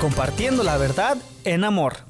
compartiendo la verdad en amor.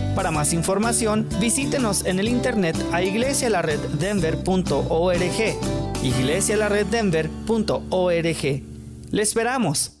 Para más información, visítenos en el internet a iglesialareddenver.org. iglesialareddenver.org. Le esperamos.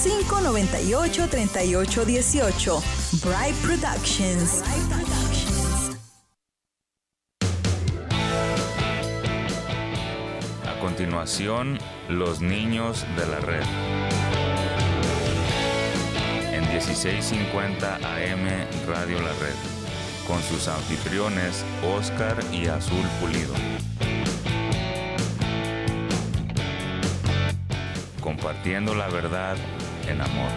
303-598-3818. 303-598-3818. Bright Productions. A continuación, los niños de la red. En 1650 AM Radio La Red con sus anfitriones Oscar y Azul Pulido. Compartiendo la verdad en amor.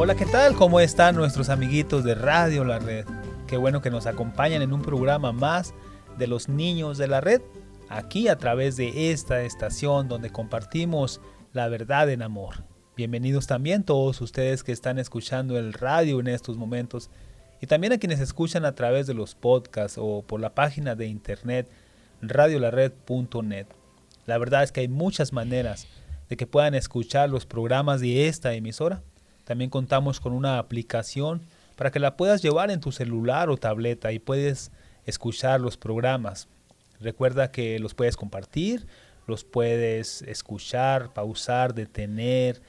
Hola, ¿qué tal? ¿Cómo están nuestros amiguitos de Radio La Red? Qué bueno que nos acompañan en un programa más de los niños de la red, aquí a través de esta estación donde compartimos la verdad en amor. Bienvenidos también todos ustedes que están escuchando el radio en estos momentos y también a quienes escuchan a través de los podcasts o por la página de internet radiolared.net. La verdad es que hay muchas maneras de que puedan escuchar los programas de esta emisora. También contamos con una aplicación para que la puedas llevar en tu celular o tableta y puedes escuchar los programas. Recuerda que los puedes compartir, los puedes escuchar, pausar, detener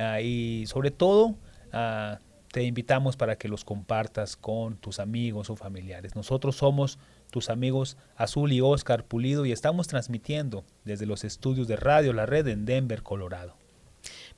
uh, y sobre todo uh, te invitamos para que los compartas con tus amigos o familiares. Nosotros somos tus amigos Azul y Oscar Pulido y estamos transmitiendo desde los estudios de Radio La Red en Denver, Colorado.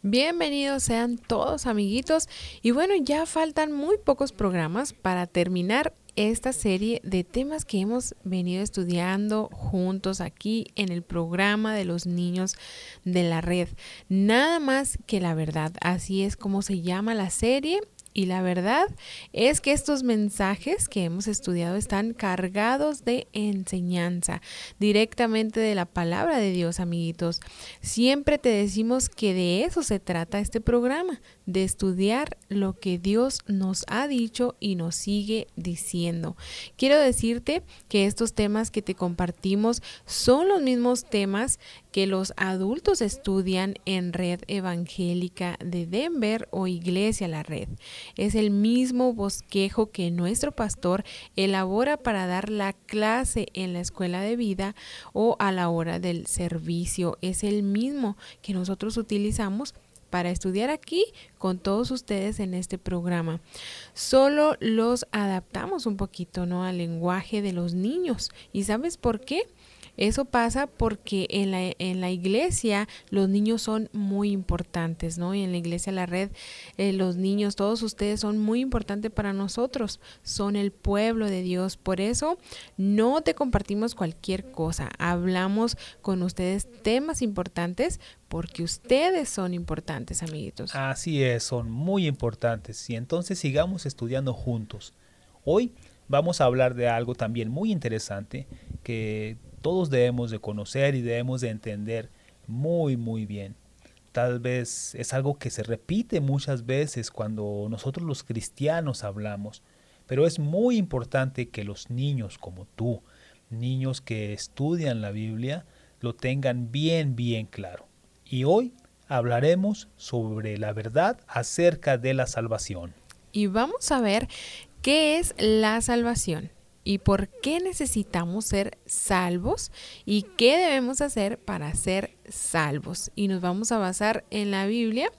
Bienvenidos sean todos amiguitos y bueno ya faltan muy pocos programas para terminar esta serie de temas que hemos venido estudiando juntos aquí en el programa de los niños de la red. Nada más que la verdad, así es como se llama la serie y la verdad es que estos mensajes que hemos estudiado están cargados de enseñanza directamente de la palabra de Dios, amiguitos. Siempre te decimos que de eso se trata este programa, de estudiar lo que Dios nos ha dicho y nos sigue diciendo. Quiero decirte que estos temas que te compartimos son los mismos temas que los adultos estudian en Red Evangélica de Denver o Iglesia La Red. Es el mismo bosquejo que nuestro pastor elabora para dar la clase en la escuela de vida o a la hora del servicio. Es el mismo que nosotros utilizamos para estudiar aquí con todos ustedes en este programa. Solo los adaptamos un poquito, ¿no? Al lenguaje de los niños. ¿Y sabes por qué? Eso pasa porque en la, en la iglesia los niños son muy importantes, ¿no? Y en la iglesia, la red, eh, los niños, todos ustedes son muy importantes para nosotros, son el pueblo de Dios. Por eso no te compartimos cualquier cosa, hablamos con ustedes temas importantes porque ustedes son importantes, amiguitos. Así es, son muy importantes. Y entonces sigamos estudiando juntos. Hoy vamos a hablar de algo también muy interesante que todos debemos de conocer y debemos de entender muy muy bien. Tal vez es algo que se repite muchas veces cuando nosotros los cristianos hablamos, pero es muy importante que los niños como tú, niños que estudian la Biblia, lo tengan bien bien claro. Y hoy hablaremos sobre la verdad acerca de la salvación. Y vamos a ver qué es la salvación y por qué necesitamos ser salvos y qué debemos hacer para ser salvos. Y nos vamos a basar en la Biblia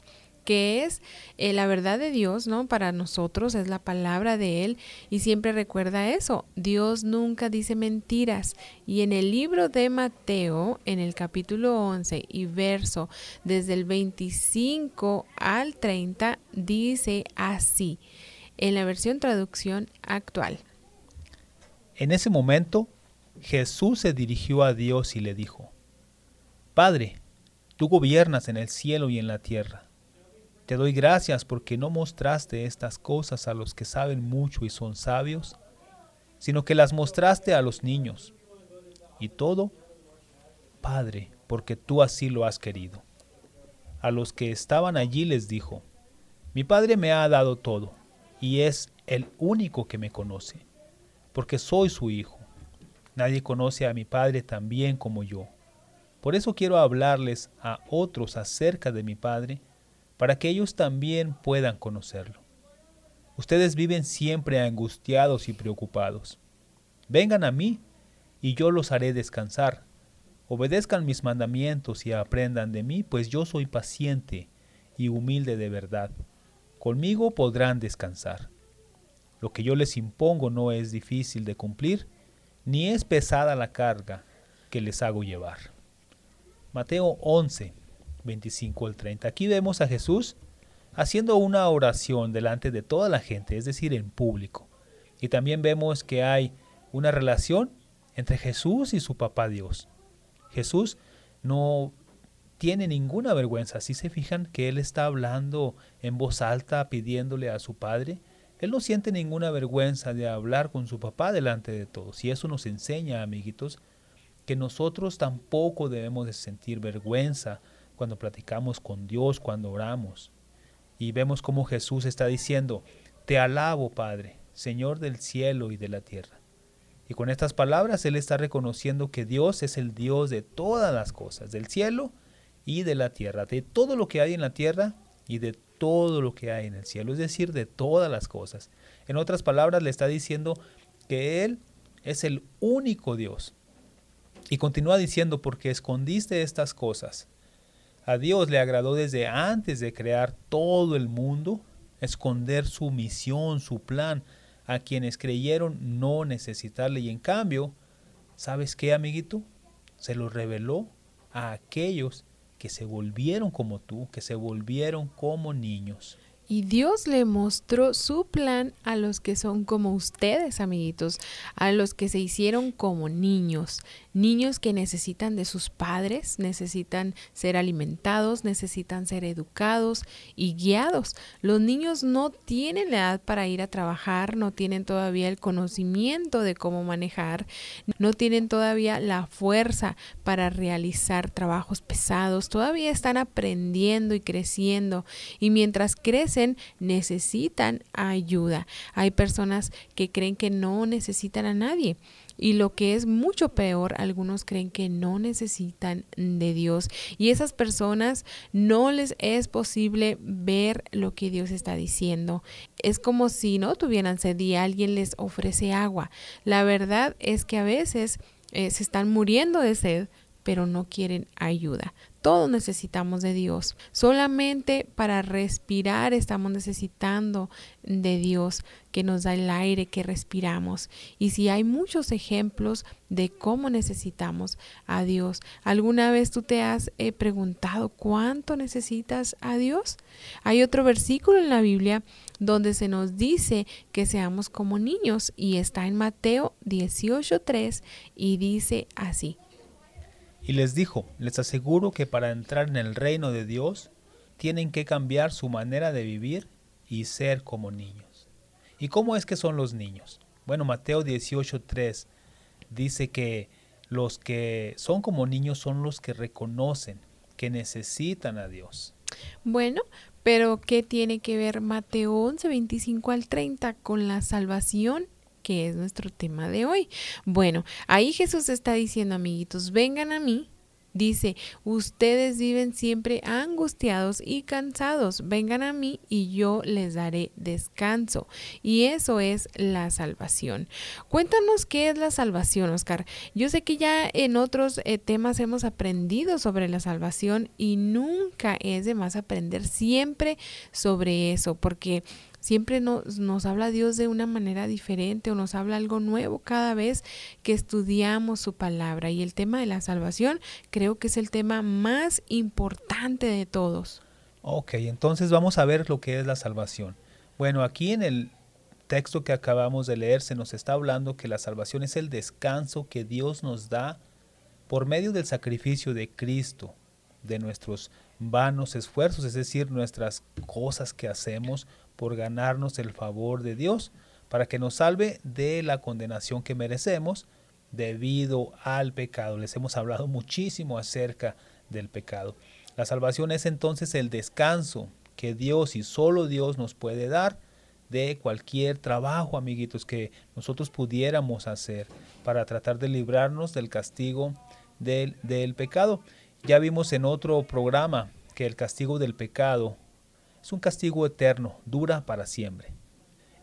que es eh, la verdad de Dios, ¿no? Para nosotros es la palabra de Él y siempre recuerda eso, Dios nunca dice mentiras. Y en el libro de Mateo, en el capítulo 11 y verso desde el 25 al 30, dice así, en la versión traducción actual. En ese momento, Jesús se dirigió a Dios y le dijo, Padre, tú gobiernas en el cielo y en la tierra. Te doy gracias porque no mostraste estas cosas a los que saben mucho y son sabios, sino que las mostraste a los niños. Y todo, Padre, porque tú así lo has querido. A los que estaban allí les dijo, Mi Padre me ha dado todo, y es el único que me conoce porque soy su hijo. Nadie conoce a mi Padre tan bien como yo. Por eso quiero hablarles a otros acerca de mi Padre, para que ellos también puedan conocerlo. Ustedes viven siempre angustiados y preocupados. Vengan a mí y yo los haré descansar. Obedezcan mis mandamientos y aprendan de mí, pues yo soy paciente y humilde de verdad. Conmigo podrán descansar. Lo que yo les impongo no es difícil de cumplir, ni es pesada la carga que les hago llevar. Mateo 11, 25 al 30. Aquí vemos a Jesús haciendo una oración delante de toda la gente, es decir, en público. Y también vemos que hay una relación entre Jesús y su papá Dios. Jesús no tiene ninguna vergüenza. Si se fijan que él está hablando en voz alta pidiéndole a su Padre, él no siente ninguna vergüenza de hablar con su papá delante de todos. Y eso nos enseña, amiguitos, que nosotros tampoco debemos de sentir vergüenza cuando platicamos con Dios, cuando oramos. Y vemos cómo Jesús está diciendo, te alabo, Padre, Señor del cielo y de la tierra. Y con estas palabras Él está reconociendo que Dios es el Dios de todas las cosas, del cielo y de la tierra, de todo lo que hay en la tierra y de todo lo que hay en el cielo, es decir, de todas las cosas. En otras palabras, le está diciendo que Él es el único Dios. Y continúa diciendo, porque escondiste estas cosas. A Dios le agradó desde antes de crear todo el mundo esconder su misión, su plan, a quienes creyeron no necesitarle. Y en cambio, ¿sabes qué, amiguito? Se lo reveló a aquellos que se volvieron como tú, que se volvieron como niños. Y Dios le mostró su plan a los que son como ustedes, amiguitos, a los que se hicieron como niños, niños que necesitan de sus padres, necesitan ser alimentados, necesitan ser educados y guiados. Los niños no tienen la edad para ir a trabajar, no tienen todavía el conocimiento de cómo manejar, no tienen todavía la fuerza para realizar trabajos pesados, todavía están aprendiendo y creciendo y mientras crecen necesitan ayuda. Hay personas que creen que no necesitan a nadie. Y lo que es mucho peor, algunos creen que no necesitan de Dios. Y esas personas no les es posible ver lo que Dios está diciendo. Es como si no tuvieran sed y alguien les ofrece agua. La verdad es que a veces eh, se están muriendo de sed, pero no quieren ayuda. Todos necesitamos de Dios. Solamente para respirar estamos necesitando de Dios que nos da el aire que respiramos. Y si hay muchos ejemplos de cómo necesitamos a Dios. ¿Alguna vez tú te has eh, preguntado cuánto necesitas a Dios? Hay otro versículo en la Biblia donde se nos dice que seamos como niños y está en Mateo 18.3 y dice así. Y les dijo, les aseguro que para entrar en el reino de Dios tienen que cambiar su manera de vivir y ser como niños. ¿Y cómo es que son los niños? Bueno, Mateo 18.3 dice que los que son como niños son los que reconocen que necesitan a Dios. Bueno, pero ¿qué tiene que ver Mateo 11, 25 al 30 con la salvación? Que es nuestro tema de hoy. Bueno, ahí Jesús está diciendo, amiguitos, vengan a mí. Dice, ustedes viven siempre angustiados y cansados, vengan a mí y yo les daré descanso. Y eso es la salvación. Cuéntanos qué es la salvación, Oscar. Yo sé que ya en otros eh, temas hemos aprendido sobre la salvación y nunca es de más aprender siempre sobre eso, porque Siempre nos, nos habla Dios de una manera diferente o nos habla algo nuevo cada vez que estudiamos su palabra. Y el tema de la salvación creo que es el tema más importante de todos. Ok, entonces vamos a ver lo que es la salvación. Bueno, aquí en el texto que acabamos de leer se nos está hablando que la salvación es el descanso que Dios nos da por medio del sacrificio de Cristo, de nuestros vanos esfuerzos, es decir, nuestras cosas que hacemos por ganarnos el favor de Dios, para que nos salve de la condenación que merecemos debido al pecado. Les hemos hablado muchísimo acerca del pecado. La salvación es entonces el descanso que Dios y solo Dios nos puede dar de cualquier trabajo, amiguitos, que nosotros pudiéramos hacer para tratar de librarnos del castigo del, del pecado. Ya vimos en otro programa que el castigo del pecado es un castigo eterno, dura para siempre.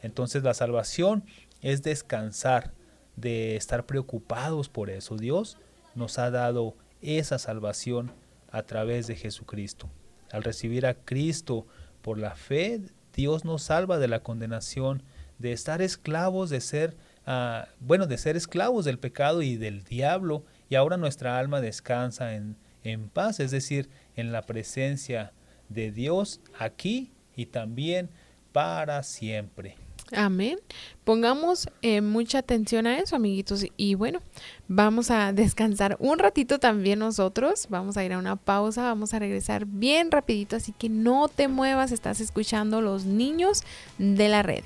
Entonces la salvación es descansar de estar preocupados por eso. Dios nos ha dado esa salvación a través de Jesucristo. Al recibir a Cristo por la fe, Dios nos salva de la condenación, de estar esclavos, de ser, uh, bueno, de ser esclavos del pecado y del diablo, y ahora nuestra alma descansa en, en paz, es decir, en la presencia de Dios aquí y también para siempre. Amén. Pongamos eh, mucha atención a eso, amiguitos. Y bueno, vamos a descansar un ratito también nosotros. Vamos a ir a una pausa, vamos a regresar bien rapidito, así que no te muevas, estás escuchando los niños de la red.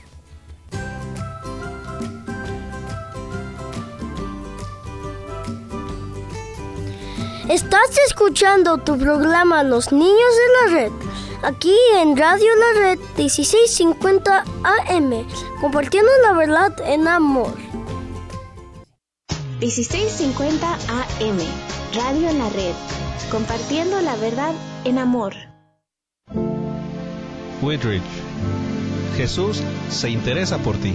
Estás escuchando tu programa Los Niños de la Red, aquí en Radio La Red 1650 AM, compartiendo la verdad en amor. 1650 AM, Radio La Red, compartiendo la verdad en amor. Whitridge, Jesús se interesa por ti.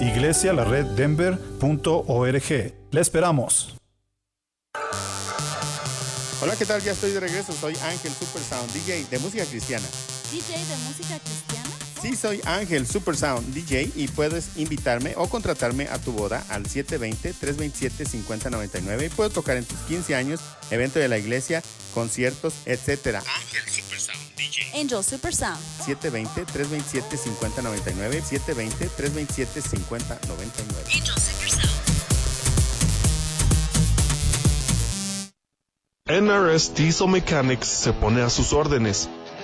iglesialareddenver.org. Le esperamos. Hola, ¿qué tal? Ya estoy de regreso. Soy Ángel Super Sound, DJ de música cristiana. ¿DJ de música cristiana? Sí, soy Ángel Super Sound, DJ y puedes invitarme o contratarme a tu boda al 720-327-5099 y puedo tocar en tus 15 años, evento de la iglesia, conciertos, etc. Ángel Super Sound, DJ. Angel Super Sound. 720-327-5099, 720-327-5099. Angel Super Sound. NRS Diesel Mechanics se pone a sus órdenes.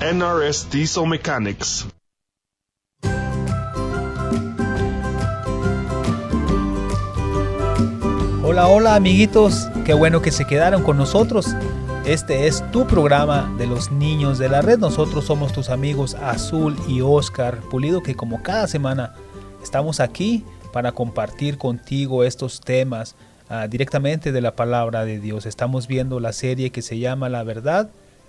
NRS Diesel Mechanics. Hola, hola amiguitos, qué bueno que se quedaron con nosotros. Este es tu programa de los niños de la red. Nosotros somos tus amigos Azul y Oscar Pulido que como cada semana estamos aquí para compartir contigo estos temas Ah, directamente de la palabra de Dios. Estamos viendo la serie que se llama La verdad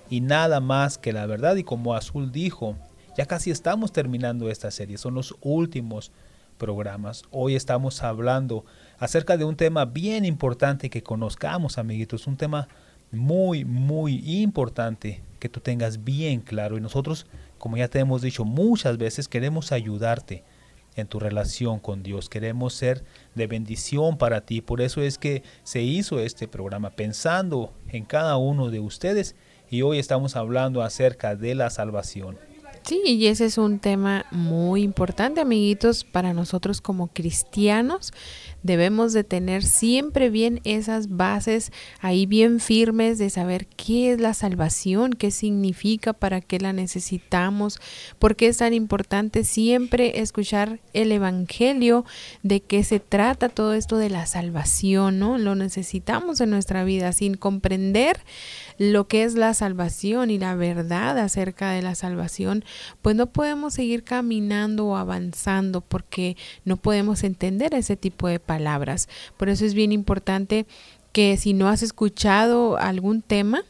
y nada más que la verdad. Y como Azul dijo, ya casi estamos terminando esta serie. Son los últimos programas. Hoy estamos hablando acerca de un tema bien importante que conozcamos, amiguitos. Un tema muy, muy importante que tú tengas bien claro. Y nosotros, como ya te hemos dicho muchas veces, queremos ayudarte en tu relación con Dios. Queremos ser de bendición para ti. Por eso es que se hizo este programa pensando en cada uno de ustedes y hoy estamos hablando acerca de la salvación. Sí, y ese es un tema muy importante, amiguitos, para nosotros como cristianos. Debemos de tener siempre bien esas bases ahí bien firmes de saber qué es la salvación, qué significa, para qué la necesitamos, por qué es tan importante siempre escuchar el Evangelio, de qué se trata todo esto de la salvación, ¿no? Lo necesitamos en nuestra vida sin comprender lo que es la salvación y la verdad acerca de la salvación, pues no podemos seguir caminando o avanzando porque no podemos entender ese tipo de palabras. Por eso es bien importante que si no has escuchado algún tema,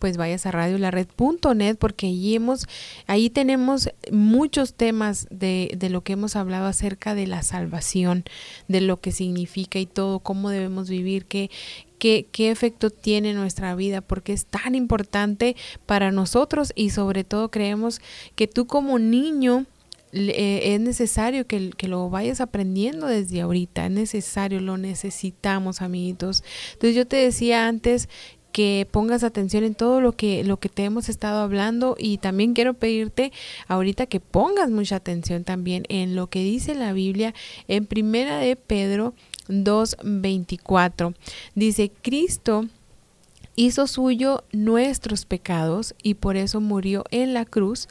pues vayas a radiolared.net porque allí hemos, ahí tenemos muchos temas de, de, lo que hemos hablado acerca de la salvación, de lo que significa y todo, cómo debemos vivir, qué, qué, qué efecto tiene nuestra vida, porque es tan importante para nosotros y sobre todo creemos que tú como niño eh, es necesario que, que, lo vayas aprendiendo desde ahorita, es necesario, lo necesitamos, amiguitos. Entonces yo te decía antes que pongas atención en todo lo que, lo que te hemos estado hablando y también quiero pedirte ahorita que pongas mucha atención también en lo que dice la Biblia en primera de Pedro 2.24. Dice, Cristo hizo suyo nuestros pecados y por eso murió en la cruz.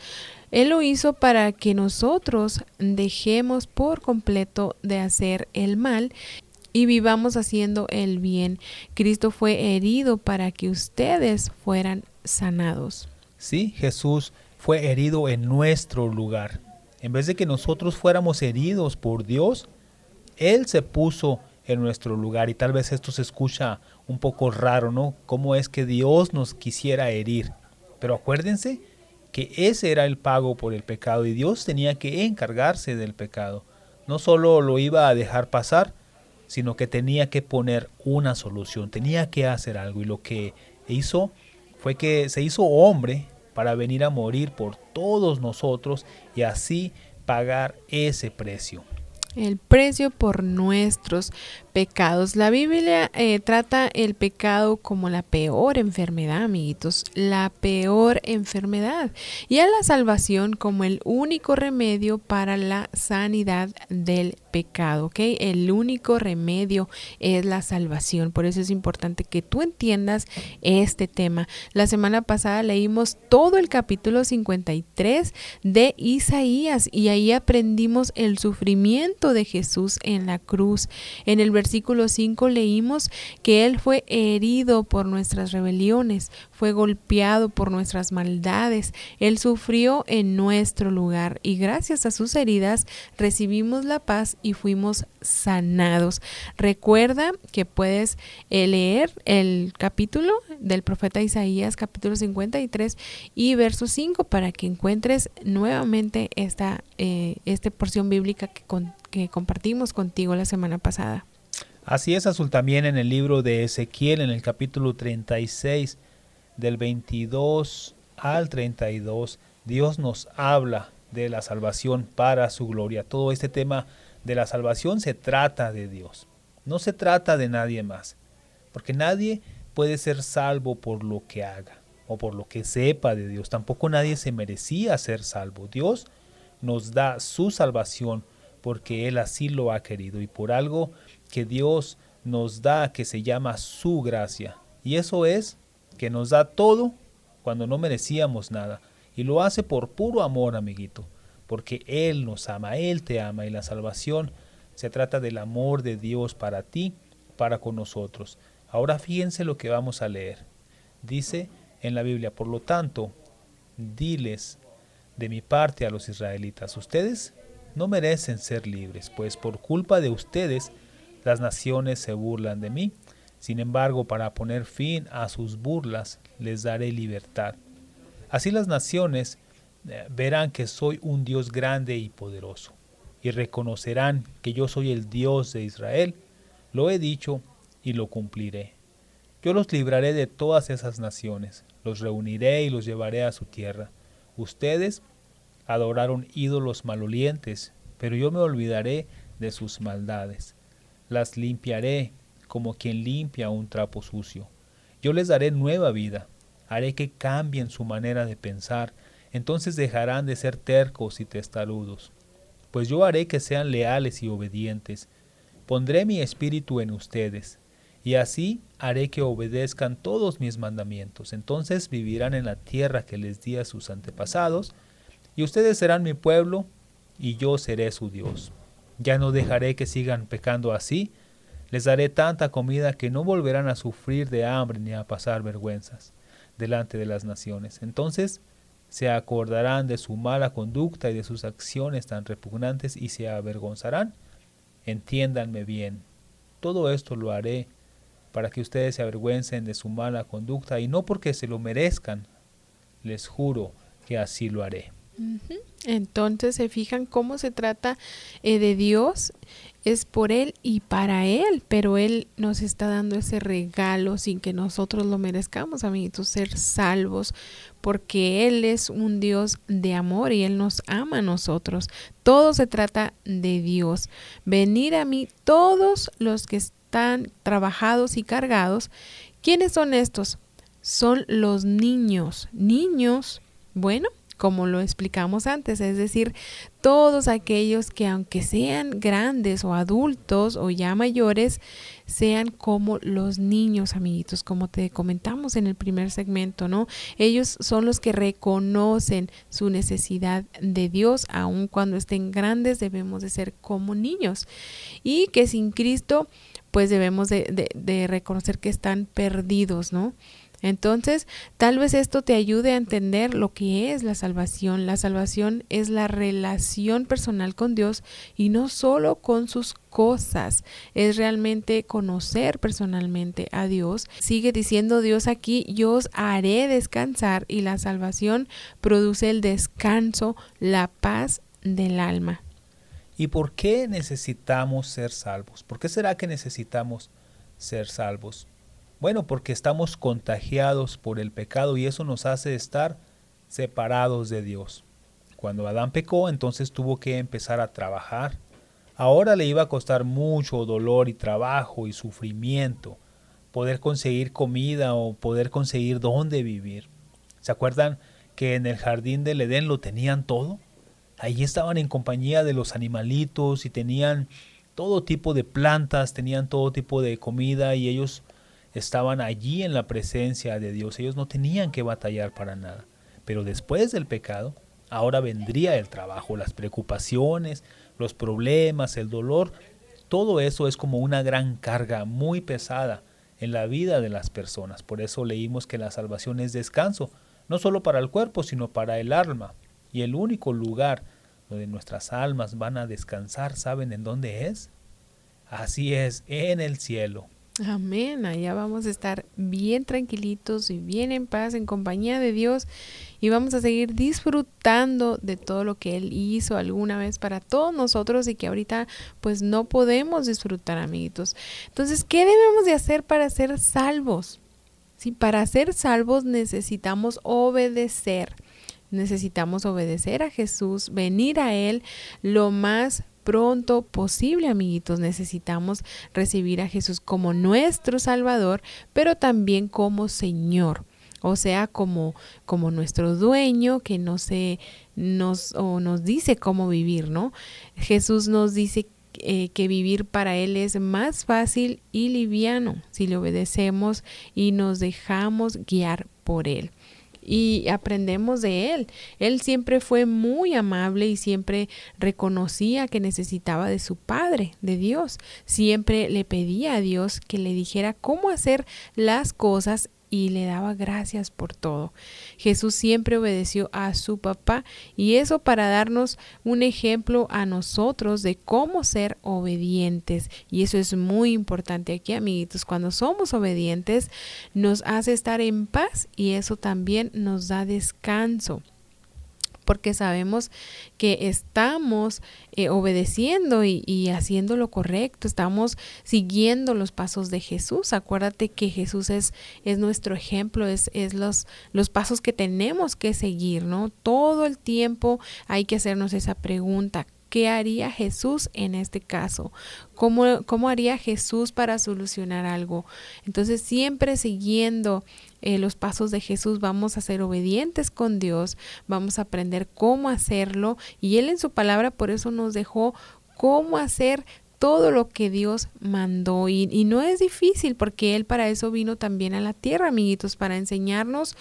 Él lo hizo para que nosotros dejemos por completo de hacer el mal y vivamos haciendo el bien. Cristo fue herido para que ustedes fueran sanados. Sí, Jesús fue herido en nuestro lugar. En vez de que nosotros fuéramos heridos por Dios, Él se puso en nuestro lugar. Y tal vez esto se escucha un poco raro, ¿no? ¿Cómo es que Dios nos quisiera herir? Pero acuérdense que ese era el pago por el pecado y Dios tenía que encargarse del pecado. No solo lo iba a dejar pasar, sino que tenía que poner una solución, tenía que hacer algo. Y lo que hizo fue que se hizo hombre para venir a morir por todos nosotros y así pagar ese precio el precio por nuestros pecados. La Biblia eh, trata el pecado como la peor enfermedad, amiguitos, la peor enfermedad. Y a la salvación como el único remedio para la sanidad del pecado, ¿ok? El único remedio es la salvación. Por eso es importante que tú entiendas este tema. La semana pasada leímos todo el capítulo 53 de Isaías y ahí aprendimos el sufrimiento de Jesús en la cruz. En el versículo 5 leímos que Él fue herido por nuestras rebeliones, fue golpeado por nuestras maldades, Él sufrió en nuestro lugar y gracias a sus heridas recibimos la paz y fuimos sanados. Recuerda que puedes eh, leer el capítulo del profeta Isaías, capítulo 53 y verso 5 para que encuentres nuevamente esta, eh, esta porción bíblica que, que compartimos contigo la semana pasada. Así es, Azul, también en el libro de Ezequiel, en el capítulo 36, del 22 al 32, Dios nos habla de la salvación para su gloria. Todo este tema de la salvación se trata de Dios, no se trata de nadie más, porque nadie puede ser salvo por lo que haga o por lo que sepa de Dios. Tampoco nadie se merecía ser salvo. Dios nos da su salvación porque Él así lo ha querido y por algo que Dios nos da que se llama su gracia. Y eso es que nos da todo cuando no merecíamos nada. Y lo hace por puro amor, amiguito, porque Él nos ama, Él te ama y la salvación se trata del amor de Dios para ti, para con nosotros. Ahora fíjense lo que vamos a leer. Dice en la Biblia, por lo tanto, diles de mi parte a los israelitas, ustedes no merecen ser libres, pues por culpa de ustedes las naciones se burlan de mí sin embargo, para poner fin a sus burlas, les daré libertad. Así las naciones eh, verán que soy un Dios grande y poderoso, y reconocerán que yo soy el Dios de Israel. Lo he dicho y lo cumpliré. Yo los libraré de todas esas naciones, los reuniré y los llevaré a su tierra. Ustedes adoraron ídolos malolientes, pero yo me olvidaré de sus maldades. Las limpiaré como quien limpia un trapo sucio. Yo les daré nueva vida, haré que cambien su manera de pensar, entonces dejarán de ser tercos y testarudos. Pues yo haré que sean leales y obedientes, pondré mi espíritu en ustedes, y así haré que obedezcan todos mis mandamientos. Entonces vivirán en la tierra que les di a sus antepasados, y ustedes serán mi pueblo, y yo seré su Dios. Ya no dejaré que sigan pecando así, les daré tanta comida que no volverán a sufrir de hambre ni a pasar vergüenzas delante de las naciones. Entonces se acordarán de su mala conducta y de sus acciones tan repugnantes y se avergonzarán. Entiéndanme bien, todo esto lo haré para que ustedes se avergüencen de su mala conducta y no porque se lo merezcan. Les juro que así lo haré. Entonces se fijan cómo se trata eh, de Dios es por Él y para Él, pero Él nos está dando ese regalo sin que nosotros lo merezcamos, amiguitos, ser salvos, porque Él es un Dios de amor y Él nos ama a nosotros. Todo se trata de Dios. Venir a mí todos los que están trabajados y cargados. ¿Quiénes son estos? son los niños. Niños, bueno, como lo explicamos antes, es decir, todos aquellos que aunque sean grandes o adultos o ya mayores, sean como los niños, amiguitos, como te comentamos en el primer segmento, ¿no? Ellos son los que reconocen su necesidad de Dios, aun cuando estén grandes, debemos de ser como niños. Y que sin Cristo, pues debemos de, de reconocer que están perdidos, ¿no? Entonces, tal vez esto te ayude a entender lo que es la salvación. La salvación es la relación personal con Dios y no solo con sus cosas, es realmente conocer personalmente a Dios. Sigue diciendo Dios aquí, yo os haré descansar y la salvación produce el descanso, la paz del alma. ¿Y por qué necesitamos ser salvos? ¿Por qué será que necesitamos ser salvos? Bueno, porque estamos contagiados por el pecado y eso nos hace estar separados de Dios. Cuando Adán pecó, entonces tuvo que empezar a trabajar. Ahora le iba a costar mucho dolor y trabajo y sufrimiento poder conseguir comida o poder conseguir dónde vivir. ¿Se acuerdan que en el jardín del Edén lo tenían todo? Allí estaban en compañía de los animalitos y tenían todo tipo de plantas, tenían todo tipo de comida y ellos estaban allí en la presencia de Dios. Ellos no tenían que batallar para nada. Pero después del pecado, ahora vendría el trabajo, las preocupaciones, los problemas, el dolor. Todo eso es como una gran carga muy pesada en la vida de las personas. Por eso leímos que la salvación es descanso, no solo para el cuerpo, sino para el alma. Y el único lugar donde nuestras almas van a descansar, ¿saben en dónde es? Así es, en el cielo. Amén, allá vamos a estar bien tranquilitos y bien en paz en compañía de Dios y vamos a seguir disfrutando de todo lo que Él hizo alguna vez para todos nosotros y que ahorita pues no podemos disfrutar, amiguitos. Entonces, ¿qué debemos de hacer para ser salvos? Si para ser salvos necesitamos obedecer. Necesitamos obedecer a Jesús, venir a Él lo más pronto posible, amiguitos. Necesitamos recibir a Jesús como nuestro Salvador, pero también como Señor. O sea, como, como nuestro dueño que no se nos, o nos dice cómo vivir, ¿no? Jesús nos dice eh, que vivir para Él es más fácil y liviano si le obedecemos y nos dejamos guiar por Él y aprendemos de él. Él siempre fue muy amable y siempre reconocía que necesitaba de su Padre, de Dios. Siempre le pedía a Dios que le dijera cómo hacer las cosas y le daba gracias por todo. Jesús siempre obedeció a su papá y eso para darnos un ejemplo a nosotros de cómo ser obedientes. Y eso es muy importante aquí, amiguitos. Cuando somos obedientes nos hace estar en paz y eso también nos da descanso porque sabemos que estamos eh, obedeciendo y, haciendo lo correcto, estamos siguiendo los pasos de Jesús. Acuérdate que Jesús es, es nuestro ejemplo, es, es los, los pasos que tenemos que seguir, ¿no? Todo el tiempo hay que hacernos esa pregunta, ¿Qué haría Jesús en este caso? ¿Cómo, ¿Cómo, haría Jesús para solucionar algo? Entonces, siempre siguiendo eh, los pasos de Jesús, vamos a ser obedientes con Dios, vamos a aprender cómo hacerlo y Él en su palabra por eso nos dejó cómo hacer todo lo que Dios mandó y, y, no es difícil porque Él para eso vino también a la tierra, amiguitos, para enseñarnos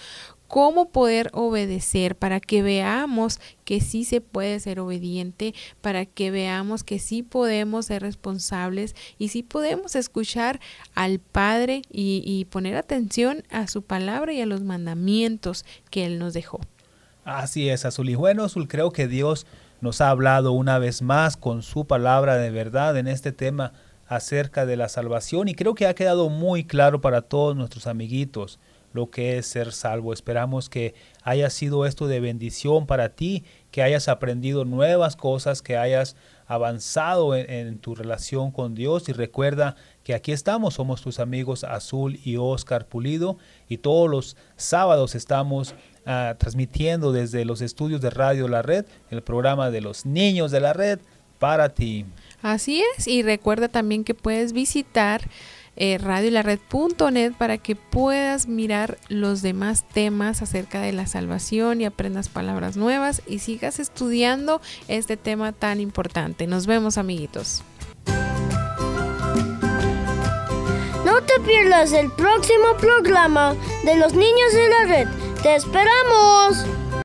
cómo poder obedecer para que veamos que sí se puede ser obediente, para que veamos que sí podemos ser responsables y sí podemos escuchar al Padre y, poner atención a su palabra y a los mandamientos que Él nos dejó. Así es, Azul. Y bueno, Azul, creo que Dios nos ha hablado una vez más con su palabra de verdad en este tema acerca de la salvación y creo que ha quedado muy claro para todos nuestros amiguitos lo que es ser salvo. Esperamos que haya sido esto de bendición para ti, que hayas aprendido nuevas cosas, que hayas avanzado en, tu relación con Dios y recuerda que aquí estamos, somos tus amigos Azul y Oscar Pulido y todos los sábados estamos ah, transmitiendo desde los estudios de Radio La Red el programa de los niños de la red para ti. Así es, y recuerda también que puedes visitar eh, para que puedas mirar los demás temas acerca de la salvación y aprendas palabras nuevas y sigas estudiando este tema tan importante. Nos vemos amiguitos. No te pierdas el próximo programa de los niños de la red. ¡Te esperamos!